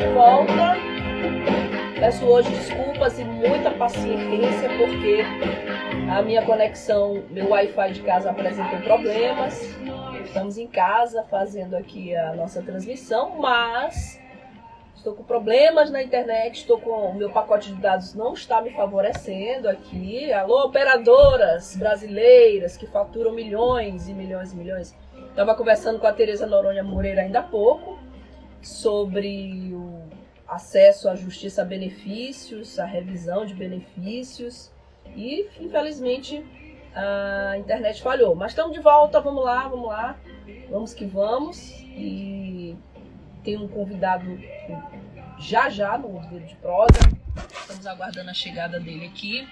de volta. Peço hoje desculpas e muita paciência porque a minha conexão, meu Wi-Fi de casa apresentou problemas. Estamos em casa fazendo aqui a nossa transmissão, mas estou com problemas na internet, estou com o meu pacote de dados não está me favorecendo aqui. Alô, operadoras brasileiras que faturam milhões e milhões e milhões. Estava conversando com a Tereza Noronha Moreira ainda há pouco sobre o acesso à justiça a benefícios, a revisão de benefícios e infelizmente a internet falhou. Mas estamos de volta, vamos lá, vamos lá, vamos que vamos e tem um convidado já já no vídeo de prosa. Estamos aguardando a chegada dele aqui.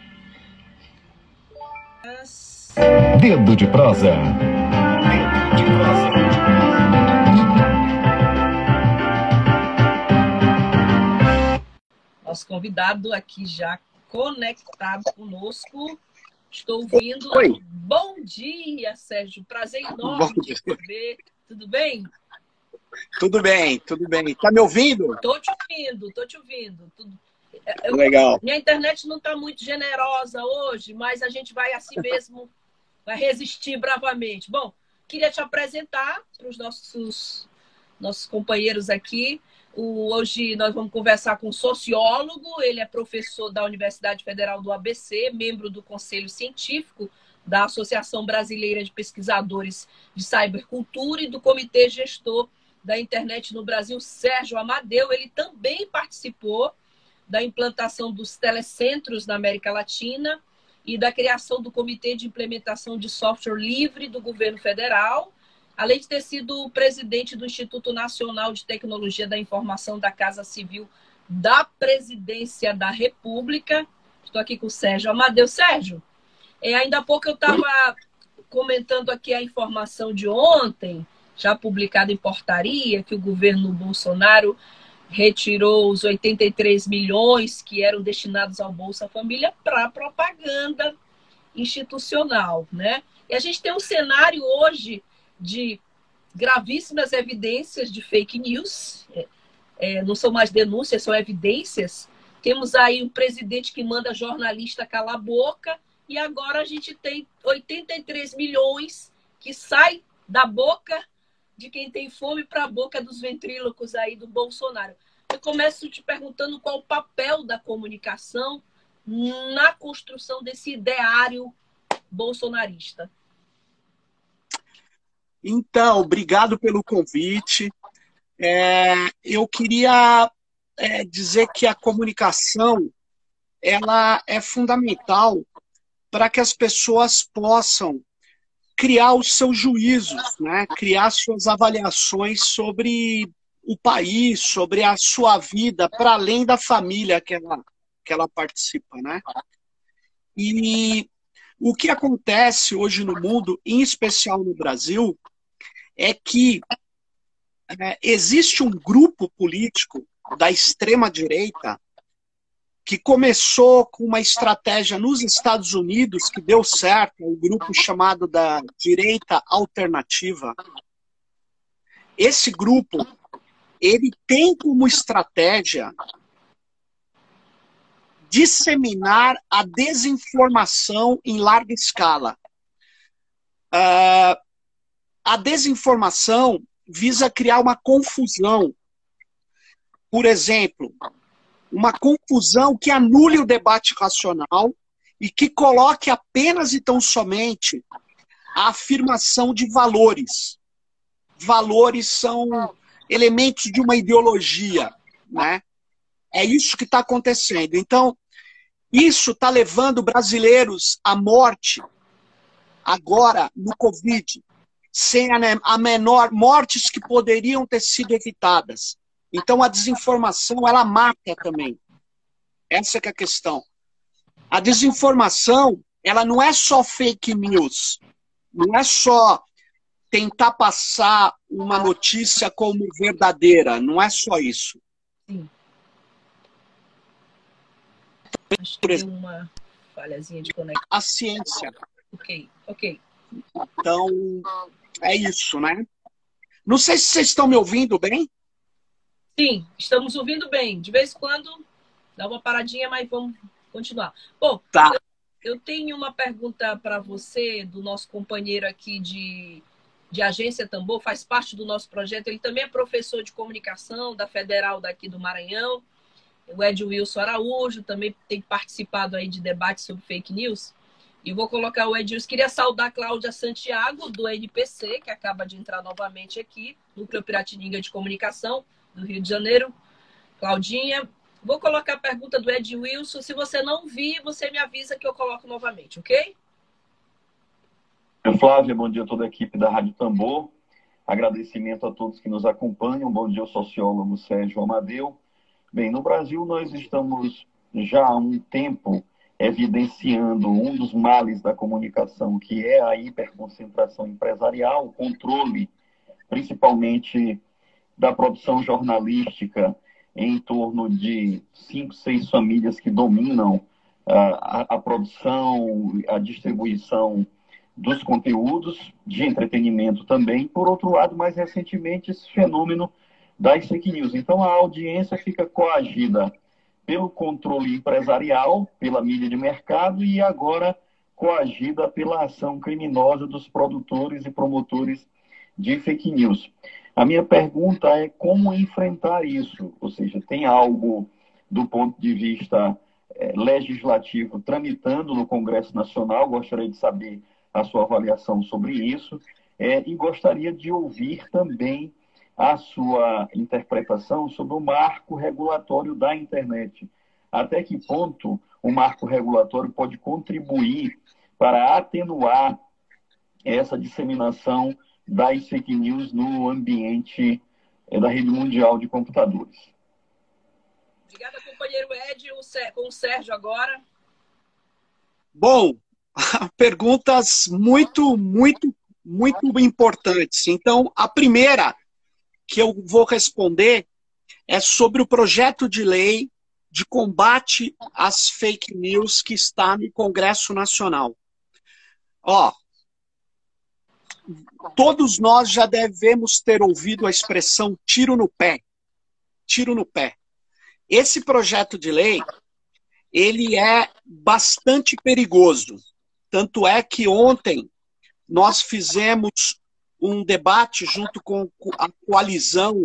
Mas... Dedo de prosa. Dedo de prosa. Nosso convidado aqui já conectado conosco. Estou ouvindo. Oi. Bom dia, Sérgio. Prazer enorme Bom te ver. Tudo bem? Tudo bem, tudo bem. Tá me ouvindo? Tô te ouvindo, tô te ouvindo. Tudo... Eu- Legal. Minha internet não está muito generosa hoje, mas a gente vai assim mesmo, vai resistir bravamente. Bom, queria te apresentar para os nossos, nossos companheiros aqui. O- hoje nós vamos conversar com um sociólogo, ele é professor da Universidade Federal do ABC, membro do Conselho Científico da Associação Brasileira de Pesquisadores de Cybercultura e do Comitê Gestor da Internet no Brasil, Sérgio Amadeu. Ele também participou da implantação dos telecentros na América Latina e da criação do Comitê de Implementação de Software Livre do governo federal, além de ter sido presidente do Instituto Nacional de Tecnologia da Informação da Casa Civil da Presidência da República. Estou aqui com o Sérgio Amadeu. Sérgio, é, ainda há pouco eu estava comentando aqui a informação de ontem, já publicada em portaria, que o governo Bolsonaro retirou os 83 milhões que eram destinados ao Bolsa Família para propaganda institucional, né? E a gente tem um cenário hoje de gravíssimas evidências de fake news, é, é, não são mais denúncias, são evidências. Temos aí um presidente que manda jornalista calar a boca e agora a gente tem 83 milhões que sai da boca de quem tem fome para a boca dos ventrílocos aí do Bolsonaro. Eu começo te perguntando qual o papel da comunicação na construção desse ideário bolsonarista. Então, obrigado pelo convite. É, eu queria é, dizer que a comunicação ela é fundamental para que as pessoas possam criar os seus juízos, né? criar suas avaliações sobre o país, sobre a sua vida, para além da família que ela, que ela participa. Né? E o que acontece hoje no mundo, em especial no Brasil, é que é, existe um grupo político da extrema-direita que começou com uma estratégia nos Estados Unidos que deu certo, um grupo chamado da direita alternativa. Esse grupo, ele tem como estratégia disseminar a desinformação em larga escala. Uh, a desinformação visa criar uma confusão. Por exemplo, uma confusão que anule o debate racional e que coloque apenas e tão somente a afirmação de valores. Valores são elementos de uma ideologia, né? É isso que está acontecendo. Então, isso está levando brasileiros à morte agora no Covid, sem a menor mortes que poderiam ter sido evitadas. Então a desinformação ela mata também. Essa é a questão. A desinformação ela não é só fake news, não é só tentar passar uma notícia como verdadeira, não é só isso. Sim. Acho que tem uma falhazinha de conexão. A ciência. Ok, ok. Então, é isso, né? Não sei se vocês estão me ouvindo bem. Sim, estamos ouvindo bem. De vez em quando dá uma paradinha, mas vamos continuar. Bom, tá. eu, eu tenho uma pergunta para você, do nosso companheiro aqui de, de Agência Tambor, faz parte do nosso projeto. Ele também é professor de comunicação da Federal daqui do Maranhão. O Ed Wilson Araújo também tem participado aí de debates sobre fake news. E vou colocar o Ed Wilson. Queria saudar a Cláudia Santiago, do NPC, que acaba de entrar novamente aqui, Núcleo Piratininga de Comunicação do Rio de Janeiro. Claudinha, vou colocar a pergunta do Ed Wilson. Se você não vir, você me avisa que eu coloco novamente, ok? Flávia, bom dia a toda a equipe da Rádio Tambor. Agradecimento a todos que nos acompanham. Bom dia ao sociólogo Sérgio Amadeu. Bem, no Brasil nós estamos já há um tempo evidenciando um dos males da comunicação, que é a hiperconcentração empresarial, o controle, principalmente da produção jornalística em torno de cinco, seis famílias que dominam a, a produção, a distribuição dos conteúdos de entretenimento também. Por outro lado, mais recentemente, esse fenômeno das fake news. Então, a audiência fica coagida pelo controle empresarial, pela mídia de mercado e agora coagida pela ação criminosa dos produtores e promotores de fake news. A minha pergunta é como enfrentar isso? Ou seja, tem algo do ponto de vista é, legislativo tramitando no Congresso Nacional? Gostaria de saber a sua avaliação sobre isso. É, e gostaria de ouvir também a sua interpretação sobre o marco regulatório da internet. Até que ponto o marco regulatório pode contribuir para atenuar essa disseminação das fake news no ambiente é, da rede mundial de computadores. Obrigada, companheiro Ed, com o Sérgio agora. Bom, perguntas muito, muito, muito importantes. Então, a primeira que eu vou responder é sobre o projeto de lei de combate às fake news que está no Congresso Nacional. Ó, todos nós já devemos ter ouvido a expressão tiro no pé. Tiro no pé. Esse projeto de lei, ele é bastante perigoso. Tanto é que ontem nós fizemos um debate junto com a coalizão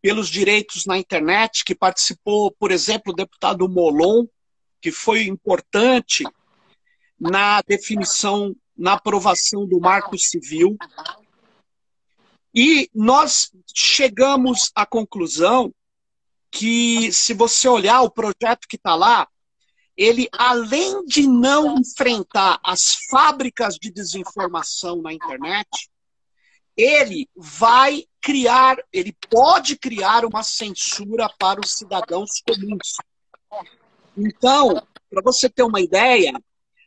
pelos direitos na internet, que participou, por exemplo, o deputado Molon, que foi importante na definição na aprovação do Marco Civil. E nós chegamos à conclusão que, se você olhar o projeto que está lá, ele, além de não enfrentar as fábricas de desinformação na internet, ele vai criar, ele pode criar uma censura para os cidadãos comuns. Então, para você ter uma ideia,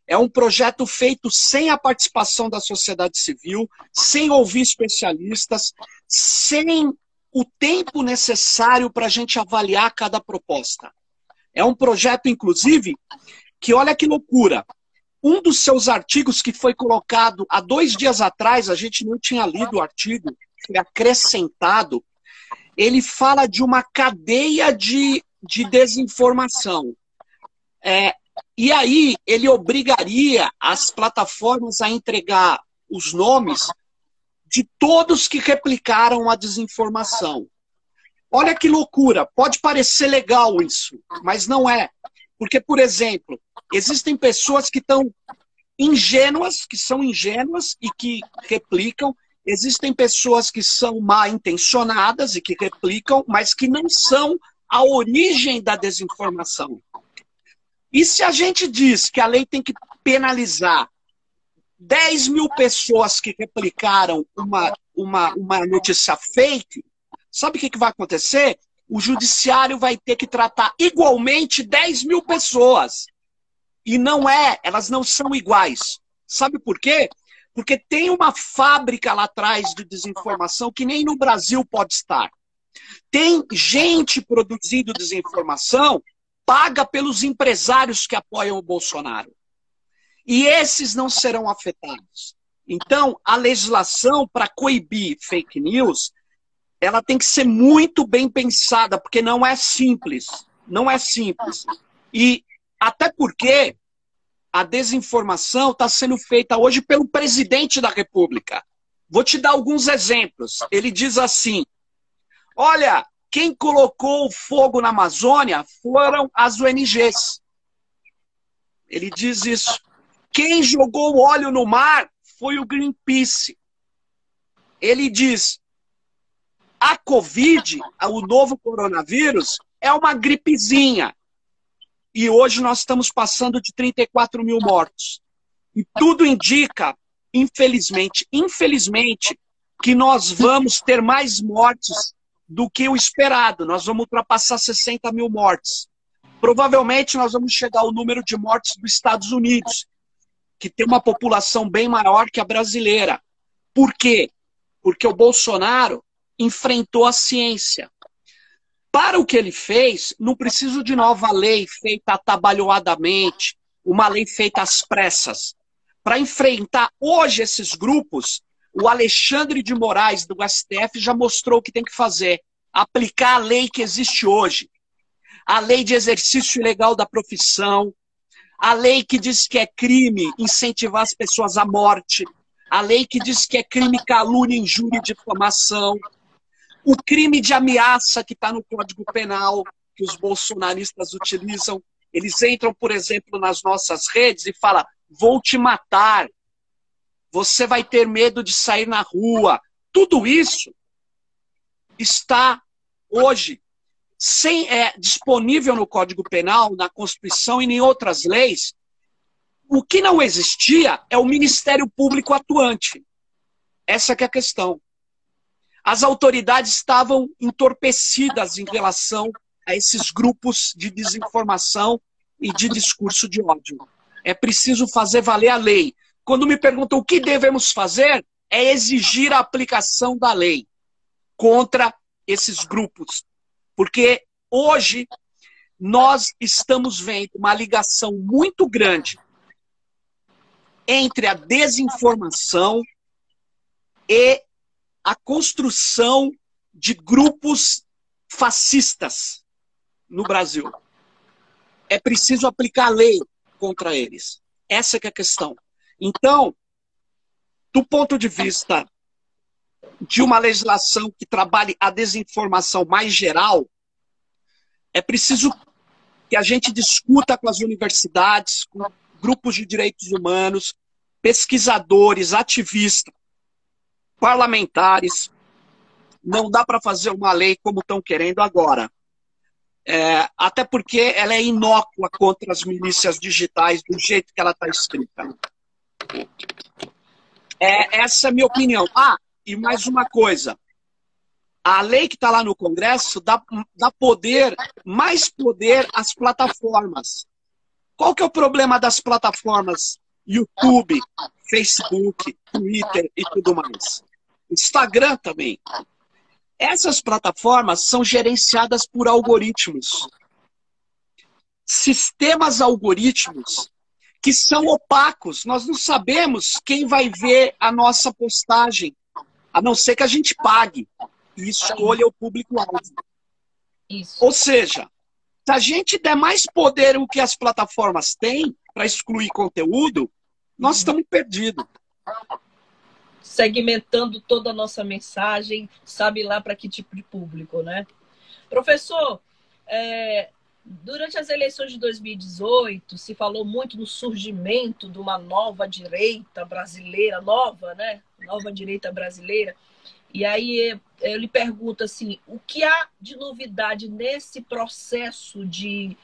é um projeto feito sem a participação da sociedade civil, sem ouvir especialistas, sem o tempo necessário para a gente avaliar cada proposta. É um projeto, inclusive, que olha que loucura. Um dos seus artigos que foi colocado há dois dias atrás, a gente não tinha lido o artigo, foi acrescentado. Ele fala de uma cadeia de, de desinformação. É, e aí ele obrigaria as plataformas a entregar os nomes de todos que replicaram a desinformação. Olha que loucura, pode parecer legal isso, mas não é. Porque, por exemplo, existem pessoas que estão ingênuas, que são ingênuas e que replicam, existem pessoas que são mal intencionadas e que replicam, mas que não são a origem da desinformação. E se a gente diz que a lei tem que penalizar 10 mil pessoas que replicaram uma, uma, uma notícia fake, sabe o que, que vai acontecer? O judiciário vai ter que tratar igualmente 10 mil pessoas. E não é, elas não são iguais. Sabe por quê? Porque tem uma fábrica lá atrás de desinformação que nem no Brasil pode estar. Tem gente produzindo desinformação paga pelos empresários que apoiam o Bolsonaro. E esses não serão afetados. Então, a legislação para coibir fake news ela tem que ser muito bem pensada, porque não é simples. Não é simples. E até porque a desinformação está sendo feita hoje pelo presidente da República. Vou te dar alguns exemplos. Ele diz assim: olha, quem colocou o fogo na Amazônia foram as ONGs. Ele diz isso. Quem jogou óleo no mar foi o Greenpeace. Ele diz: a Covid, o novo coronavírus, é uma gripezinha. E hoje nós estamos passando de 34 mil mortos. E tudo indica, infelizmente, infelizmente, que nós vamos ter mais mortes do que o esperado. Nós vamos ultrapassar 60 mil mortes. Provavelmente nós vamos chegar ao número de mortes dos Estados Unidos, que tem uma população bem maior que a brasileira. Por quê? Porque o Bolsonaro enfrentou a ciência. Para o que ele fez, não preciso de nova lei feita atabalhoadamente, uma lei feita às pressas. Para enfrentar hoje esses grupos, o Alexandre de Moraes, do STF, já mostrou o que tem que fazer: aplicar a lei que existe hoje. A lei de exercício ilegal da profissão, a lei que diz que é crime incentivar as pessoas à morte, a lei que diz que é crime calúnia, injúria e difamação, o crime de ameaça que está no Código Penal, que os bolsonaristas utilizam. Eles entram, por exemplo, nas nossas redes e falam: vou te matar, você vai ter medo de sair na rua. Tudo isso está hoje sem, é, disponível no Código Penal, na Constituição e em outras leis. O que não existia é o Ministério Público atuante. Essa é a questão as autoridades estavam entorpecidas em relação a esses grupos de desinformação e de discurso de ódio. É preciso fazer valer a lei. Quando me perguntam o que devemos fazer, é exigir a aplicação da lei contra esses grupos. Porque hoje nós estamos vendo uma ligação muito grande entre a desinformação e a construção de grupos fascistas no Brasil. É preciso aplicar a lei contra eles. Essa é, a questão. Então, do ponto de vista de uma legislação que trabalhe a desinformação mais geral, é preciso que a gente discuta com as universidades, com grupos de direitos humanos, pesquisadores, ativistas, parlamentares. Não dá para fazer uma lei como estão querendo agora. É, até porque ela é inócua contra as milícias digitais do jeito que ela está escrita. É, essa é a minha opinião. Ah, e mais uma coisa. A lei que está lá no Congresso dá, dá poder, mais poder às plataformas. Qual que é o problema das plataformas YouTube, Facebook, Twitter e tudo mais? Instagram também. Essas plataformas são gerenciadas por algoritmos. Sistemas algoritmos que são opacos. Nós não sabemos quem vai ver a nossa postagem, a não ser que a gente pague e escolha o público-alvo. Ou seja, se a gente der mais poder o que as plataformas têm para excluir conteúdo, nós estamos perdidos segmentando toda a nossa mensagem, sabe lá para que tipo de público, né? Professor, é, durante as eleições de 2018, se falou muito no surgimento de uma nova direita brasileira, nova, né? Nova direita brasileira. E aí eu lhe pergunto assim, o que há de novidade nesse processo de,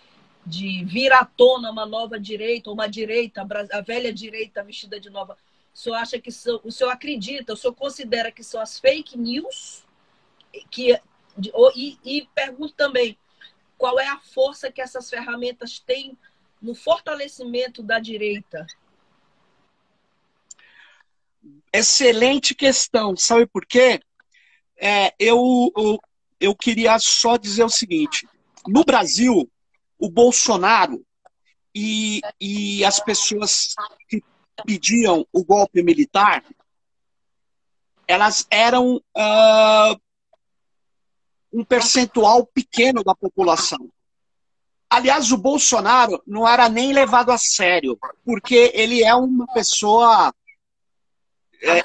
de vir à tona uma nova direita, uma direita, a velha direita vestida de nova o senhor acha que são, o senhor acredita, o senhor considera que são as fake news? Que, e, e pergunto também, qual é a força que essas ferramentas têm no fortalecimento da direita? Excelente questão. Sabe por quê? É, eu, eu, eu queria só dizer o seguinte: no Brasil, o Bolsonaro e, e as pessoas pediam o golpe militar, elas eram uh, um percentual pequeno da população. Aliás, o Bolsonaro não era nem levado a sério, porque ele é uma pessoa é,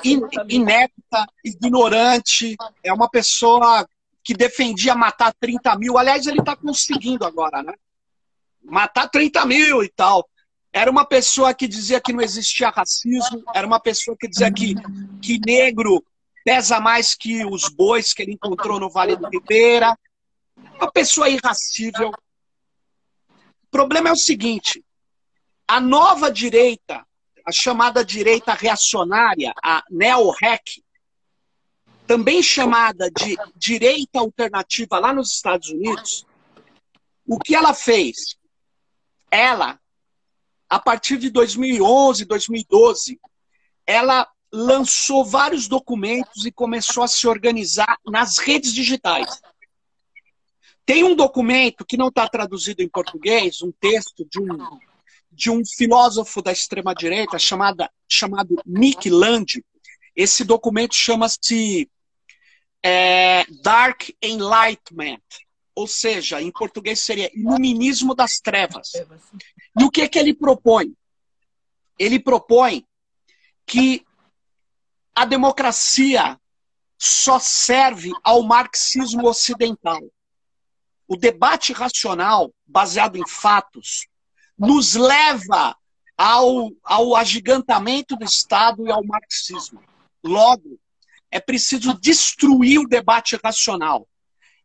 inepta, ignorante, é uma pessoa que defendia matar 30 mil. Aliás, ele está conseguindo agora, né? Matar 30 mil e tal. Era uma pessoa que dizia que não existia racismo, era uma pessoa que dizia que, que negro pesa mais que os bois que ele encontrou no Vale do Ribeira. Uma pessoa irracível. O problema é o seguinte: a nova direita, a chamada direita reacionária, a neo-rec, também chamada de direita alternativa lá nos Estados Unidos, o que ela fez? Ela a partir de 2011, 2012, ela lançou vários documentos e começou a se organizar nas redes digitais. Tem um documento que não está traduzido em português, um texto de um, de um filósofo da extrema-direita chamado Nick Land. Esse documento chama-se é, Dark Enlightenment, ou seja, em português seria Iluminismo das Trevas. E o que, que ele propõe? Ele propõe que a democracia só serve ao marxismo ocidental. O debate racional, baseado em fatos, nos leva ao, ao agigantamento do Estado e ao marxismo. Logo, é preciso destruir o debate racional.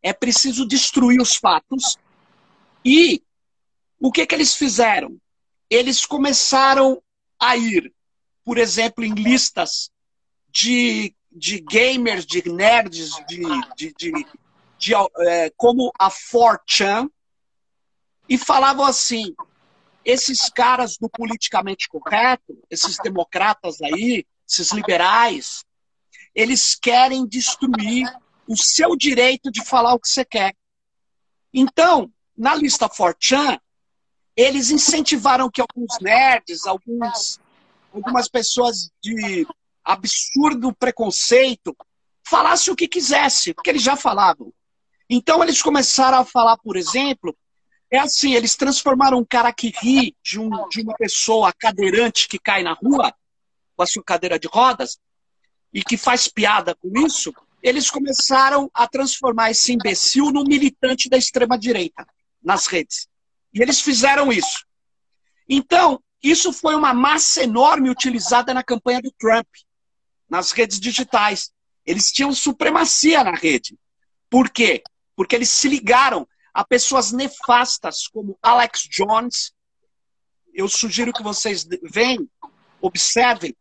É preciso destruir os fatos e o que, que eles fizeram? Eles começaram a ir, por exemplo, em listas de, de gamers, de nerds, de, de, de, de é, como a 4chan, e falavam assim: esses caras do politicamente correto, esses democratas aí, esses liberais, eles querem destruir o seu direito de falar o que você quer. Então, na lista 4chan, eles incentivaram que alguns nerds, alguns, algumas pessoas de absurdo preconceito, falassem o que quisesse, porque eles já falavam. Então eles começaram a falar, por exemplo, é assim, eles transformaram um cara que ri de, um, de uma pessoa cadeirante que cai na rua, com a sua cadeira de rodas, e que faz piada com isso, eles começaram a transformar esse imbecil num militante da extrema-direita nas redes. E eles fizeram isso. Então, isso foi uma massa enorme utilizada na campanha do Trump, nas redes digitais. Eles tinham supremacia na rede. Por quê? Porque eles se ligaram a pessoas nefastas como Alex Jones. Eu sugiro que vocês venham, observem.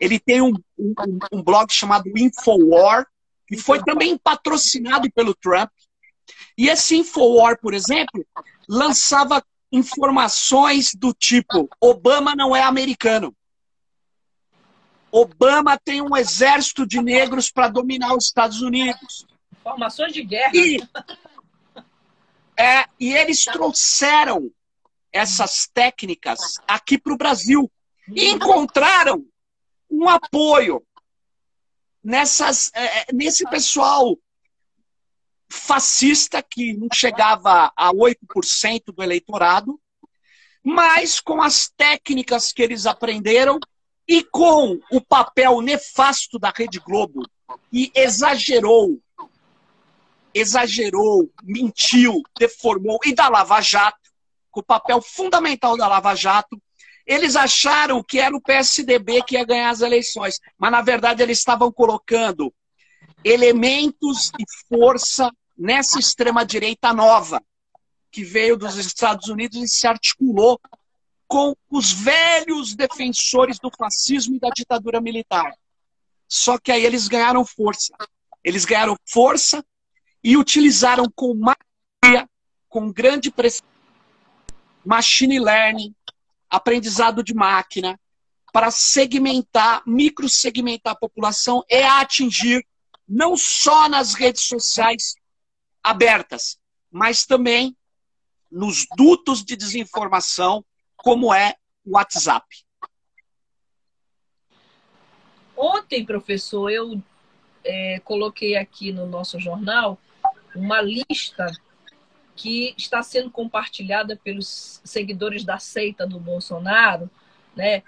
Ele tem um, um, um blog chamado Infowar, que foi também patrocinado pelo Trump. E esse Infowar, por exemplo, lançava informações do tipo: Obama não é americano. Obama tem um exército de negros para dominar os Estados Unidos. Informações de guerra. E, é, e eles trouxeram essas técnicas aqui para o Brasil e encontraram um apoio nessas, é, é nesse pessoal fascista que não chegava a 8% do eleitorado, mas com as técnicas que eles aprenderam e com o papel nefasto da Rede Globo, e exagerou, exagerou, mentiu, deformou, e da Lava Jato, com o papel fundamental da Lava Jato, eles acharam que era o PSDB que ia ganhar as eleições, mas na verdade eles estavam colocando elementos e força nessa extrema-direita nova, que veio dos Estados Unidos e se articulou com os velhos defensores do fascismo e da ditadura militar. Só que aí eles ganharam força. Eles ganharam força e utilizaram com maioria, com grande pressão, machine learning, aprendizado de máquina, para segmentar, microsegmentar a população e atingir não só nas redes sociais abertas, mas também nos dutos de desinformação, como é o WhatsApp. Ontem, professor, eu é, coloquei aqui no nosso jornal uma lista que está sendo compartilhada pelos seguidores da seita do Bolsonaro, né?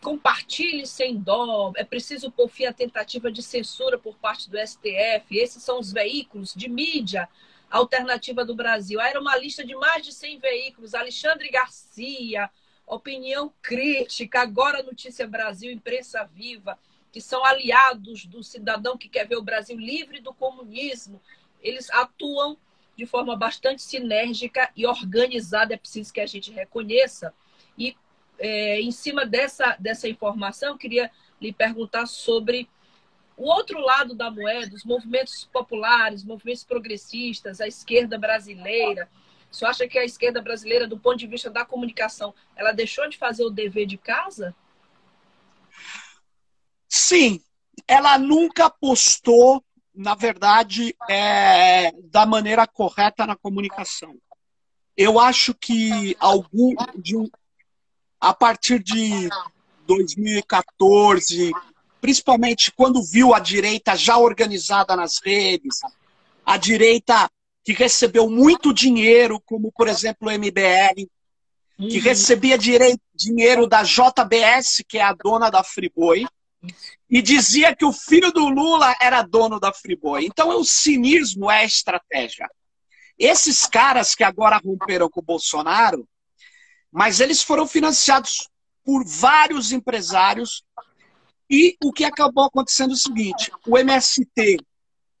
Compartilhe sem dó, é preciso por fim a tentativa de censura por parte do STF. Esses são os veículos de mídia alternativa do Brasil. Aí era uma lista de mais de 100 veículos, Alexandre Garcia, Opinião Crítica, agora Notícia Brasil, Imprensa Viva, que são aliados do cidadão que quer ver o Brasil livre do comunismo. Eles atuam de forma bastante sinérgica e organizada, é preciso que a gente reconheça. E é, em cima dessa, dessa informação, queria lhe perguntar sobre o outro lado da moeda, os movimentos populares, movimentos progressistas, a esquerda brasileira. Você acha que a esquerda brasileira, do ponto de vista da comunicação, ela deixou de fazer o dever de casa? Sim, ela nunca apostou, na verdade, é, da maneira correta na comunicação. Eu acho que algum de, a partir de 2014, principalmente quando viu a direita já organizada nas redes, a direita que recebeu muito dinheiro, como por exemplo o MBL, uhum. que recebia dinheiro da JBS, que é a dona da Friboi, e dizia que o filho do Lula era dono da Friboi. Então o cinismo é a estratégia. Esses caras que agora romperam com o Bolsonaro, mas eles foram financiados por vários empresários e o que acabou acontecendo é o seguinte: o MST,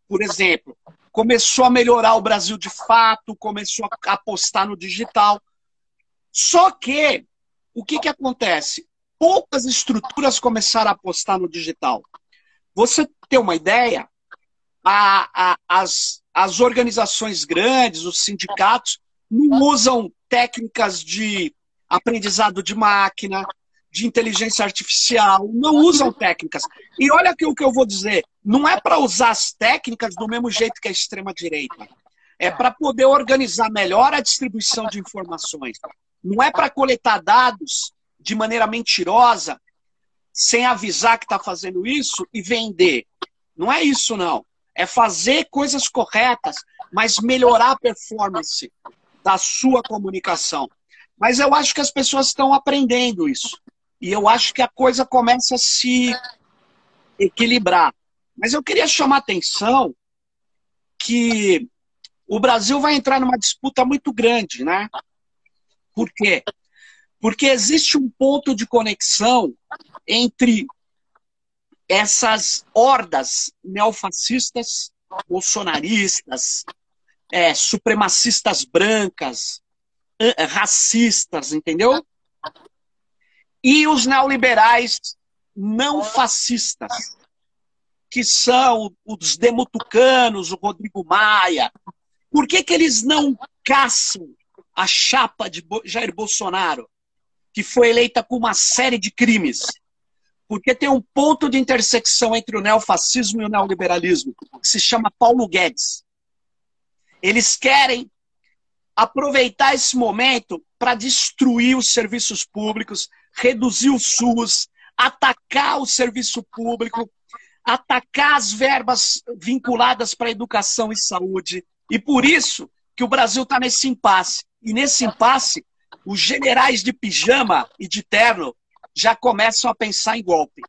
por exemplo, começou a melhorar o Brasil de fato, começou a apostar no digital. Só que o que, que acontece? Poucas estruturas começaram a apostar no digital. Você tem uma ideia? A, a, as, as organizações grandes, os sindicatos, não usam técnicas de aprendizado de máquina, de inteligência artificial, não usam técnicas. E olha aqui o que eu vou dizer: não é para usar as técnicas do mesmo jeito que a extrema-direita. É para poder organizar melhor a distribuição de informações. Não é para coletar dados de maneira mentirosa, sem avisar que está fazendo isso e vender. Não é isso, não. É fazer coisas corretas, mas melhorar a performance da sua comunicação. Mas eu acho que as pessoas estão aprendendo isso. E eu acho que a coisa começa a se equilibrar. Mas eu queria chamar a atenção que o Brasil vai entrar numa disputa muito grande, né? Por quê? Porque existe um ponto de conexão entre essas hordas neofascistas, bolsonaristas, é, supremacistas brancas, racistas, entendeu? e os neoliberais não fascistas, que são os demutucanos, o Rodrigo Maia. Por que, que eles não caçam a chapa de Jair Bolsonaro, que foi eleita com uma série de crimes? Porque tem um ponto de intersecção entre o neofascismo e o neoliberalismo, que se chama Paulo Guedes. Eles querem aproveitar esse momento para destruir os serviços públicos, reduzir o SUS, atacar o serviço público, atacar as verbas vinculadas para educação e saúde. E por isso que o Brasil está nesse impasse. E nesse impasse, os generais de pijama e de terno já começam a pensar em golpe.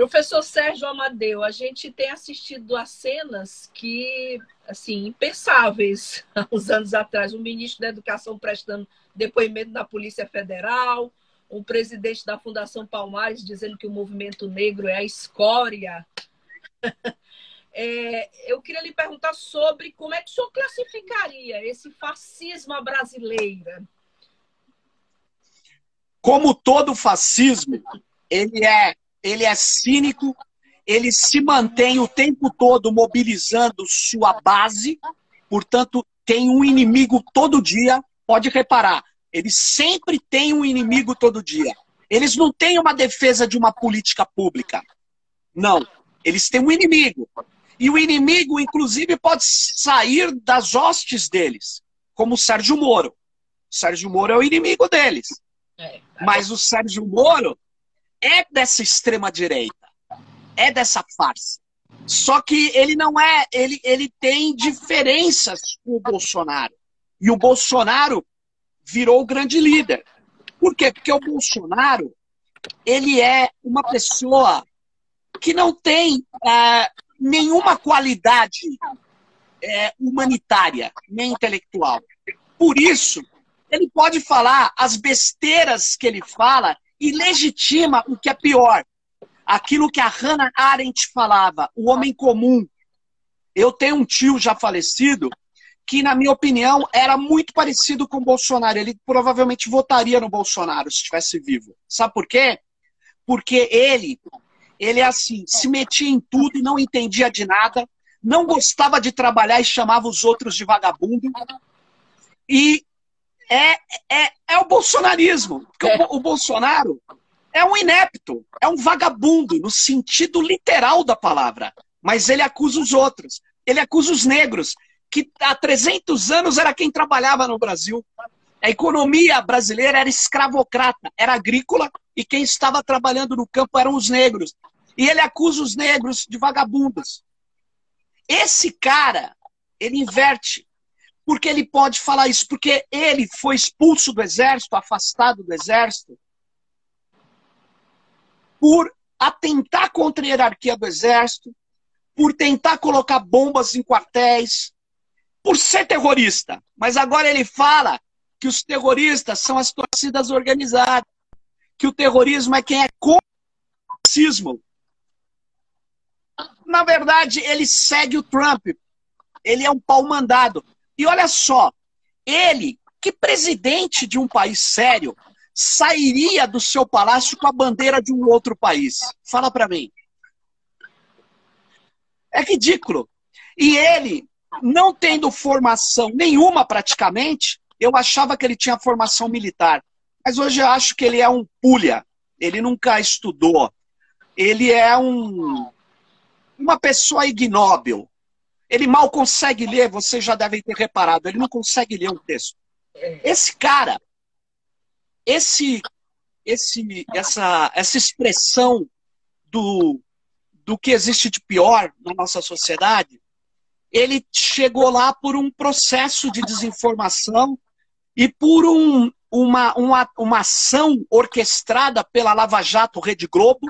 Professor Sérgio Amadeu, a gente tem assistido a cenas que, assim, impensáveis há uns anos atrás. Um ministro da Educação prestando depoimento na Polícia Federal, um presidente da Fundação Palmares dizendo que o movimento negro é a escória. É, eu queria lhe perguntar sobre como é que o senhor classificaria esse fascismo à brasileira. Como todo fascismo, ele é ele é cínico, ele se mantém o tempo todo mobilizando sua base, portanto, tem um inimigo todo dia. Pode reparar, ele sempre tem um inimigo todo dia. Eles não têm uma defesa de uma política pública. Não. Eles têm um inimigo. E o inimigo, inclusive, pode sair das hostes deles, como o Sérgio Moro. O Sérgio Moro é o inimigo deles. É, Mas o Sérgio Moro é dessa extrema-direita, é dessa farsa. Só que ele não é, ele, ele tem diferenças com o Bolsonaro. E o Bolsonaro virou o grande líder. Por quê? Porque o Bolsonaro, ele é uma pessoa que não tem é, nenhuma qualidade é, humanitária, nem intelectual. Por isso, ele pode falar as besteiras que ele fala e legitima o que é pior. Aquilo que a Hannah Arendt falava, o homem comum. Eu tenho um tio já falecido que, na minha opinião, era muito parecido com o Bolsonaro. Ele provavelmente votaria no Bolsonaro se estivesse vivo. Sabe por quê? Porque ele, ele é assim, se metia em tudo e não entendia de nada, não gostava de trabalhar e chamava os outros de vagabundo. E é, é, é o bolsonarismo. Porque é. o, o Bolsonaro é um inepto, é um vagabundo, no sentido literal da palavra. Mas ele acusa os outros. Ele acusa os negros, que há 300 anos era quem trabalhava no Brasil. A economia brasileira era escravocrata, era agrícola, e quem estava trabalhando no campo eram os negros. E ele acusa os negros de vagabundos. Esse cara, ele inverte porque ele pode falar isso? Porque ele foi expulso do exército, afastado do exército, por atentar contra a hierarquia do exército, por tentar colocar bombas em quartéis, por ser terrorista. Mas agora ele fala que os terroristas são as torcidas organizadas, que o terrorismo é quem é contra o racismo. Na verdade, ele segue o Trump. Ele é um pau mandado. E olha só, ele, que presidente de um país sério, sairia do seu palácio com a bandeira de um outro país? Fala para mim. É ridículo. E ele, não tendo formação nenhuma praticamente, eu achava que ele tinha formação militar. Mas hoje eu acho que ele é um pulha. Ele nunca estudou. Ele é um, uma pessoa ignóbil. Ele mal consegue ler, vocês já devem ter reparado, ele não consegue ler um texto. Esse cara, esse, esse, essa, essa expressão do, do que existe de pior na nossa sociedade, ele chegou lá por um processo de desinformação e por um, uma, uma, uma ação orquestrada pela Lava Jato Rede Globo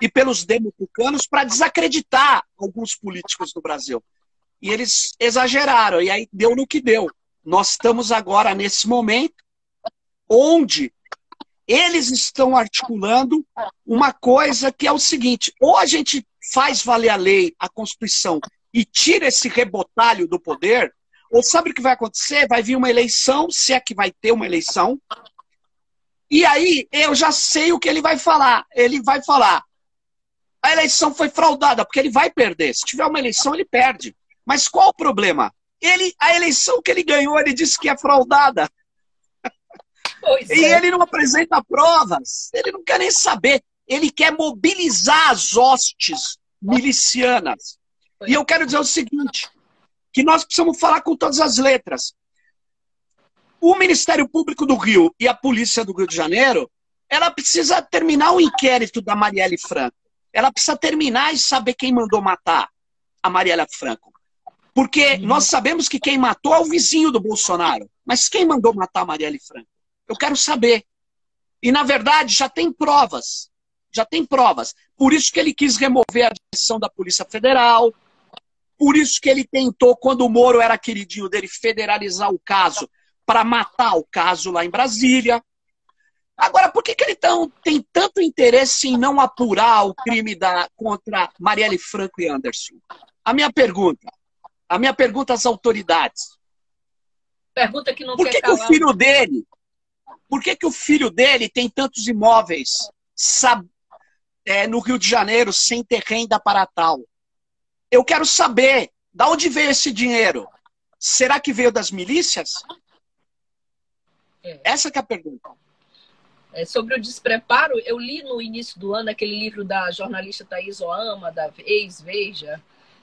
e pelos demotucanos para desacreditar alguns políticos do Brasil. E eles exageraram, e aí deu no que deu. Nós estamos agora nesse momento onde eles estão articulando uma coisa que é o seguinte: ou a gente faz valer a lei, a Constituição, e tira esse rebotalho do poder, ou sabe o que vai acontecer? Vai vir uma eleição, se é que vai ter uma eleição, e aí eu já sei o que ele vai falar. Ele vai falar: a eleição foi fraudada, porque ele vai perder. Se tiver uma eleição, ele perde. Mas qual o problema? Ele, a eleição que ele ganhou, ele disse que é fraudada. E é. ele não apresenta provas. Ele não quer nem saber. Ele quer mobilizar as hostes milicianas. Pois e eu quero dizer o seguinte: que nós precisamos falar com todas as letras. O Ministério Público do Rio e a Polícia do Rio de Janeiro, ela precisa terminar o inquérito da Marielle Franco. Ela precisa terminar e saber quem mandou matar a Marielle Franco. Porque uhum. nós sabemos que quem matou é o vizinho do Bolsonaro. Mas quem mandou matar Marielle Franco? Eu quero saber. E, na verdade, já tem provas. Já tem provas. Por isso que ele quis remover a direção da Polícia Federal. Por isso que ele tentou, quando o Moro era queridinho dele, federalizar o caso para matar o caso lá em Brasília. Agora, por que, que ele tão, tem tanto interesse em não apurar o crime da, contra Marielle Franco e Anderson? A minha pergunta: a minha pergunta às autoridades. Pergunta que não Por que, que o filho dele, por que, que o filho dele tem tantos imóveis sab, é, no Rio de Janeiro sem ter renda para tal? Eu quero saber, da onde veio esse dinheiro? Será que veio das milícias? É. Essa é a pergunta. É, sobre o despreparo, eu li no início do ano aquele livro da jornalista Thais Oama, da ex-Veja,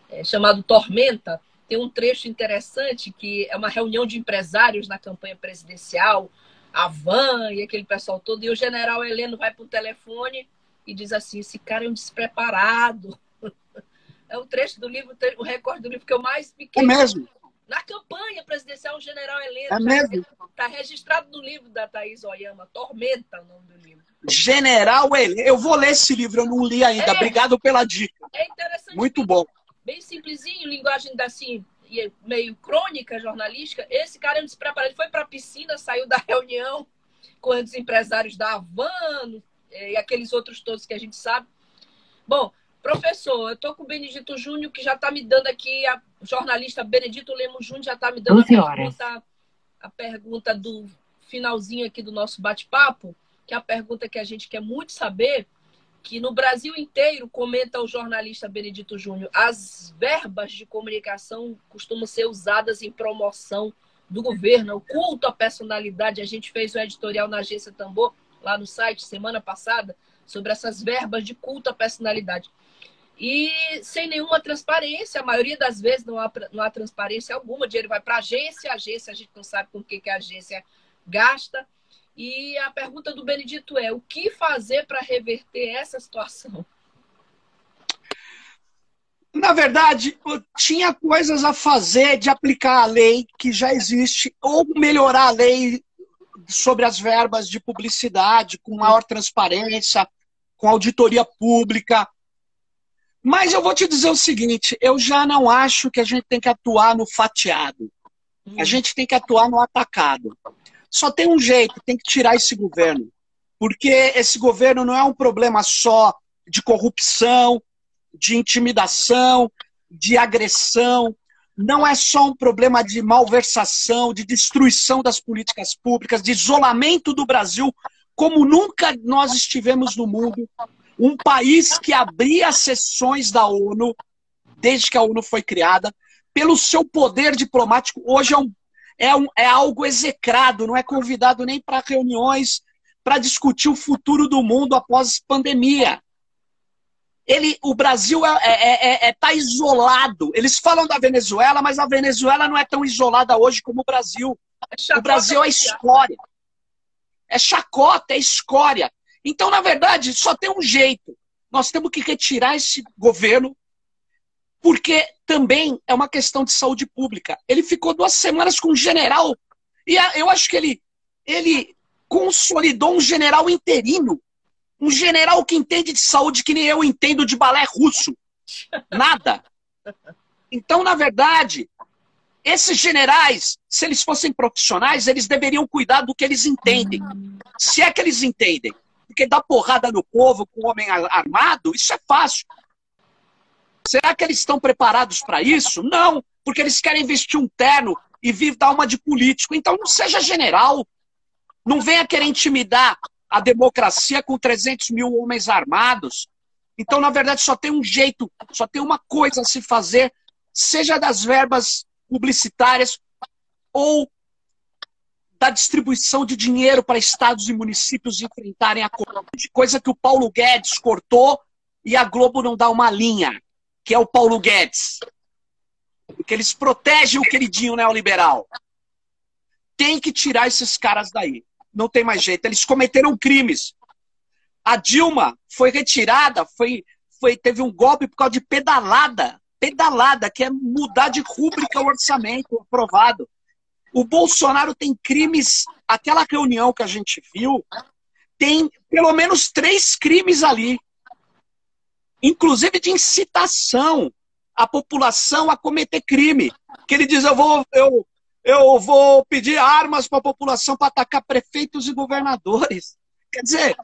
é, chamado Tormenta, tem um trecho interessante que é uma reunião de empresários na campanha presidencial, a Van e aquele pessoal todo, e o general Heleno vai para o telefone e diz assim: esse cara é um despreparado. É o trecho do livro, o recorde do livro que eu mais fiquei. É mesmo? Na campanha presidencial, o general Heleno. É mesmo? Está registrado no livro da Thaís Oyama, Tormenta, o nome do livro. General Heleno. Eu vou ler esse livro, eu não li ainda. É, Obrigado pela dica. É interessante. Muito bom. Bem simplesinho, linguagem assim, meio crônica jornalística. Esse cara não se preparou. Ele foi para a piscina, saiu da reunião com os empresários da Havan e aqueles outros todos que a gente sabe. Bom, Professor, eu estou com o Benedito Júnior, que já está me dando aqui, a jornalista Benedito Lemos Júnior já está me dando a pergunta, a pergunta do finalzinho aqui do nosso bate-papo, que é a pergunta que a gente quer muito saber, que no Brasil inteiro, comenta o jornalista Benedito Júnior, as verbas de comunicação costumam ser usadas em promoção do governo, o culto à personalidade. A gente fez o editorial na agência Tambor, lá no site, semana passada, sobre essas verbas de culto à personalidade e sem nenhuma transparência. A maioria das vezes não há, não há transparência alguma. O dinheiro vai para a agência, a agência a gente não sabe com o que, que a agência gasta. E a pergunta do Benedito é: o que fazer para reverter essa situação? Na verdade, tinha coisas a fazer de aplicar a lei que já existe, ou melhorar a lei sobre as verbas de publicidade, com maior transparência, com auditoria pública, mas eu vou te dizer o seguinte: eu já não acho que a gente tem que atuar no fatiado. A hum. gente tem que atuar no atacado. Só tem um jeito: tem que tirar esse governo. Porque esse governo não é um problema só de corrupção, de intimidação, de agressão. Não é só um problema de malversação, de destruição das políticas públicas, de isolamento do Brasil, como nunca nós estivemos no mundo um país que abria sessões da ONU, desde que a ONU foi criada, pelo seu poder diplomático, hoje é, um, é, um, é algo execrado, não é convidado nem para reuniões para discutir o futuro do mundo após pandemia. Ele, o Brasil está é, é, é, é tá isolado. Eles falam da Venezuela, mas a Venezuela não é tão isolada hoje como o Brasil. o Brasil é escória. É chacota, é escória. Então, na verdade, só tem um jeito. Nós temos que retirar esse governo, porque também é uma questão de saúde pública. Ele ficou duas semanas com um general, e eu acho que ele, ele consolidou um general interino. Um general que entende de saúde que nem eu entendo de balé russo. Nada. Então, na verdade, esses generais, se eles fossem profissionais, eles deveriam cuidar do que eles entendem. Se é que eles entendem. Porque dar porrada no povo com homem armado, isso é fácil. Será que eles estão preparados para isso? Não, porque eles querem vestir um terno e vir dar uma de político. Então não seja general. Não venha querer intimidar a democracia com 300 mil homens armados. Então, na verdade, só tem um jeito, só tem uma coisa a se fazer, seja das verbas publicitárias ou da distribuição de dinheiro para estados e municípios enfrentarem a coisa que o Paulo Guedes cortou e a Globo não dá uma linha, que é o Paulo Guedes. Porque eles protegem o queridinho neoliberal. Tem que tirar esses caras daí. Não tem mais jeito. Eles cometeram crimes. A Dilma foi retirada, foi, foi, teve um golpe por causa de pedalada. Pedalada, que é mudar de rúbrica o orçamento aprovado. O Bolsonaro tem crimes. Aquela reunião que a gente viu tem pelo menos três crimes ali, inclusive de incitação à população a cometer crime. Que ele diz: eu vou, eu, eu vou pedir armas para a população para atacar prefeitos e governadores. Quer dizer,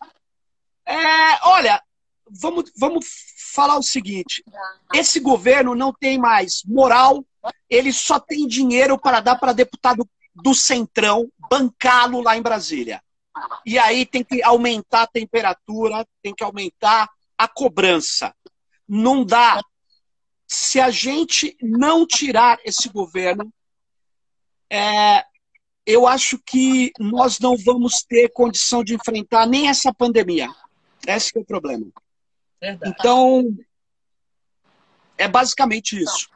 é, olha, vamos, vamos falar o seguinte: esse governo não tem mais moral, ele só tem dinheiro para dar para deputado do Centrão bancá-lo lá em Brasília. E aí tem que aumentar a temperatura, tem que aumentar a cobrança. Não dá. Se a gente não tirar esse governo, é, eu acho que nós não vamos ter condição de enfrentar nem essa pandemia. Esse é o problema. Verdade. Então, é basicamente isso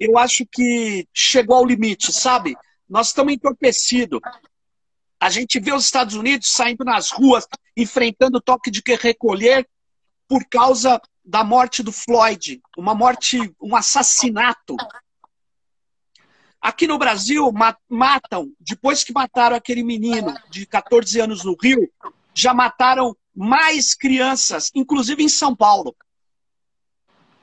eu acho que chegou ao limite, sabe? Nós estamos entorpecidos. A gente vê os Estados Unidos saindo nas ruas, enfrentando o toque de recolher por causa da morte do Floyd, uma morte, um assassinato. Aqui no Brasil, matam, depois que mataram aquele menino de 14 anos no Rio, já mataram mais crianças, inclusive em São Paulo.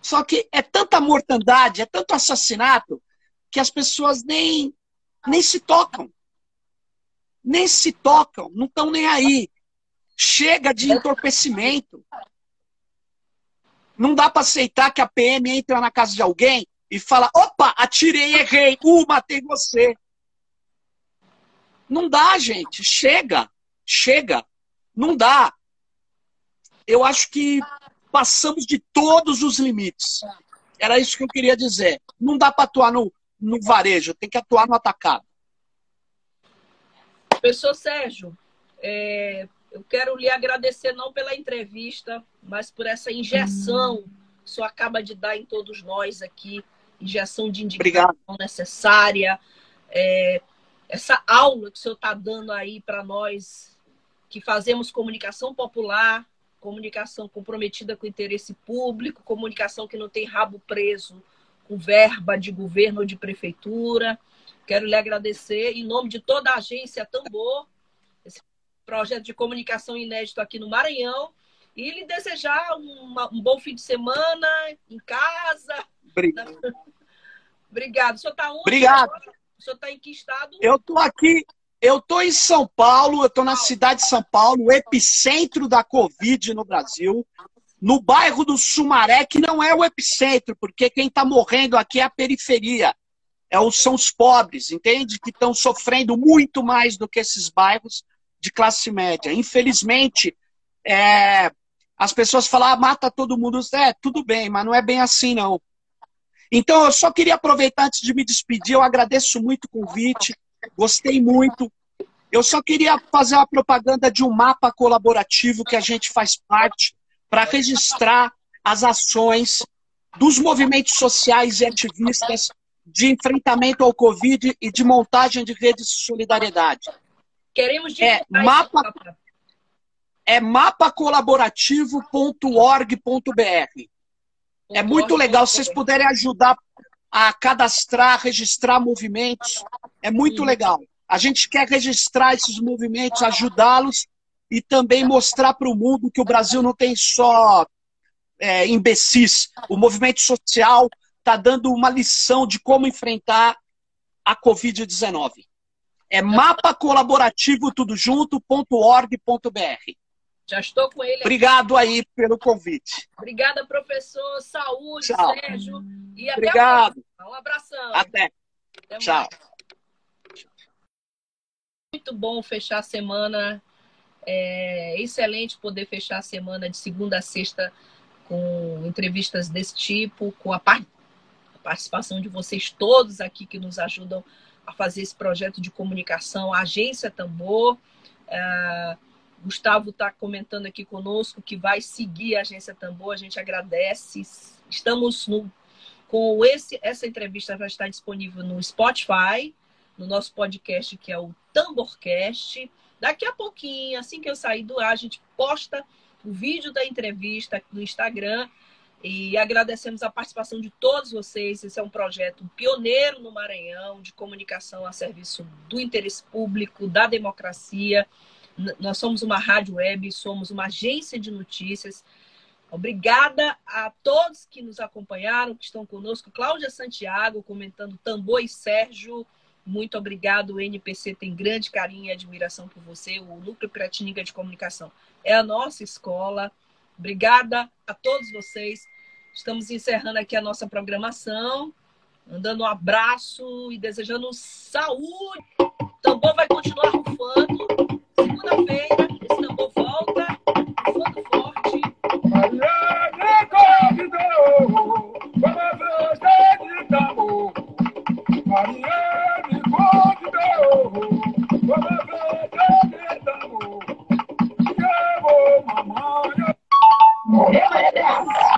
Só que é tanta mortandade, é tanto assassinato, que as pessoas nem, nem se tocam. Nem se tocam, não estão nem aí. Chega de entorpecimento. Não dá para aceitar que a PM entra na casa de alguém e fala: opa, atirei, errei, uh, matei você. Não dá, gente. Chega. Chega. Não dá. Eu acho que passamos de todos os limites. Era isso que eu queria dizer. Não dá para atuar no, no varejo, tem que atuar no atacado. Professor Sérgio, é, eu quero lhe agradecer não pela entrevista, mas por essa injeção que o senhor acaba de dar em todos nós aqui, injeção de indicação Obrigado. necessária, é, essa aula que o senhor está dando aí para nós que fazemos comunicação popular, comunicação comprometida com o interesse público, comunicação que não tem rabo preso com verba de governo ou de prefeitura. Quero lhe agradecer em nome de toda a agência Tambor, projeto de comunicação inédito aqui no Maranhão, e lhe desejar uma, um bom fim de semana em casa. Obrigado. Obrigado. O senhor está onde? Obrigado. O senhor está em que estado? Eu estou aqui eu estou em São Paulo, eu estou na cidade de São Paulo, o epicentro da Covid no Brasil, no bairro do Sumaré, que não é o epicentro, porque quem está morrendo aqui é a periferia, é são os pobres, entende? Que estão sofrendo muito mais do que esses bairros de classe média. Infelizmente, é, as pessoas falam, ah, mata todo mundo. É, tudo bem, mas não é bem assim, não. Então, eu só queria aproveitar antes de me despedir, eu agradeço muito o convite. Gostei muito. Eu só queria fazer uma propaganda de um mapa colaborativo que a gente faz parte para registrar as ações dos movimentos sociais e ativistas de enfrentamento ao Covid e de montagem de redes de solidariedade. Queremos é mapa é mapacolaborativo.org.br. É muito legal se vocês puderem ajudar a cadastrar, registrar movimentos. É muito legal. A gente quer registrar esses movimentos, ajudá-los e também mostrar para o mundo que o Brasil não tem só é, imbecis. O movimento social está dando uma lição de como enfrentar a Covid-19. É mapa colaborativo tudo junto.org.br. Já estou com ele. Obrigado aí pelo convite. Obrigada, professor. Saúde, Tchau. Sérgio. E até Obrigado. Um abração. Até. até Tchau. Muito bom fechar a semana. É excelente poder fechar a semana de segunda a sexta com entrevistas desse tipo, com a, part... a participação de vocês todos aqui que nos ajudam a fazer esse projeto de comunicação, a Agência Tambor. Uh, Gustavo está comentando aqui conosco que vai seguir a Agência Tambor, a gente agradece. Estamos no, com esse, essa entrevista vai estar disponível no Spotify, no nosso podcast que é o Tamborcast. Daqui a pouquinho, assim que eu sair do ar, a gente posta o vídeo da entrevista no Instagram e agradecemos a participação de todos vocês. Esse é um projeto pioneiro no Maranhão de comunicação a serviço do interesse público, da democracia nós somos uma rádio web, somos uma agência de notícias. Obrigada a todos que nos acompanharam, que estão conosco. Cláudia Santiago comentando Tambor e Sérgio. Muito obrigado. O NPC tem grande carinho e admiração por você. O Núcleo Piratininga de Comunicação é a nossa escola. Obrigada a todos vocês. Estamos encerrando aqui a nossa programação, mandando um abraço e desejando saúde. O tambor vai continuar rufando. Segunda-feira, esse tambor volta, rufando forte. Maria, Morreu, Edessa!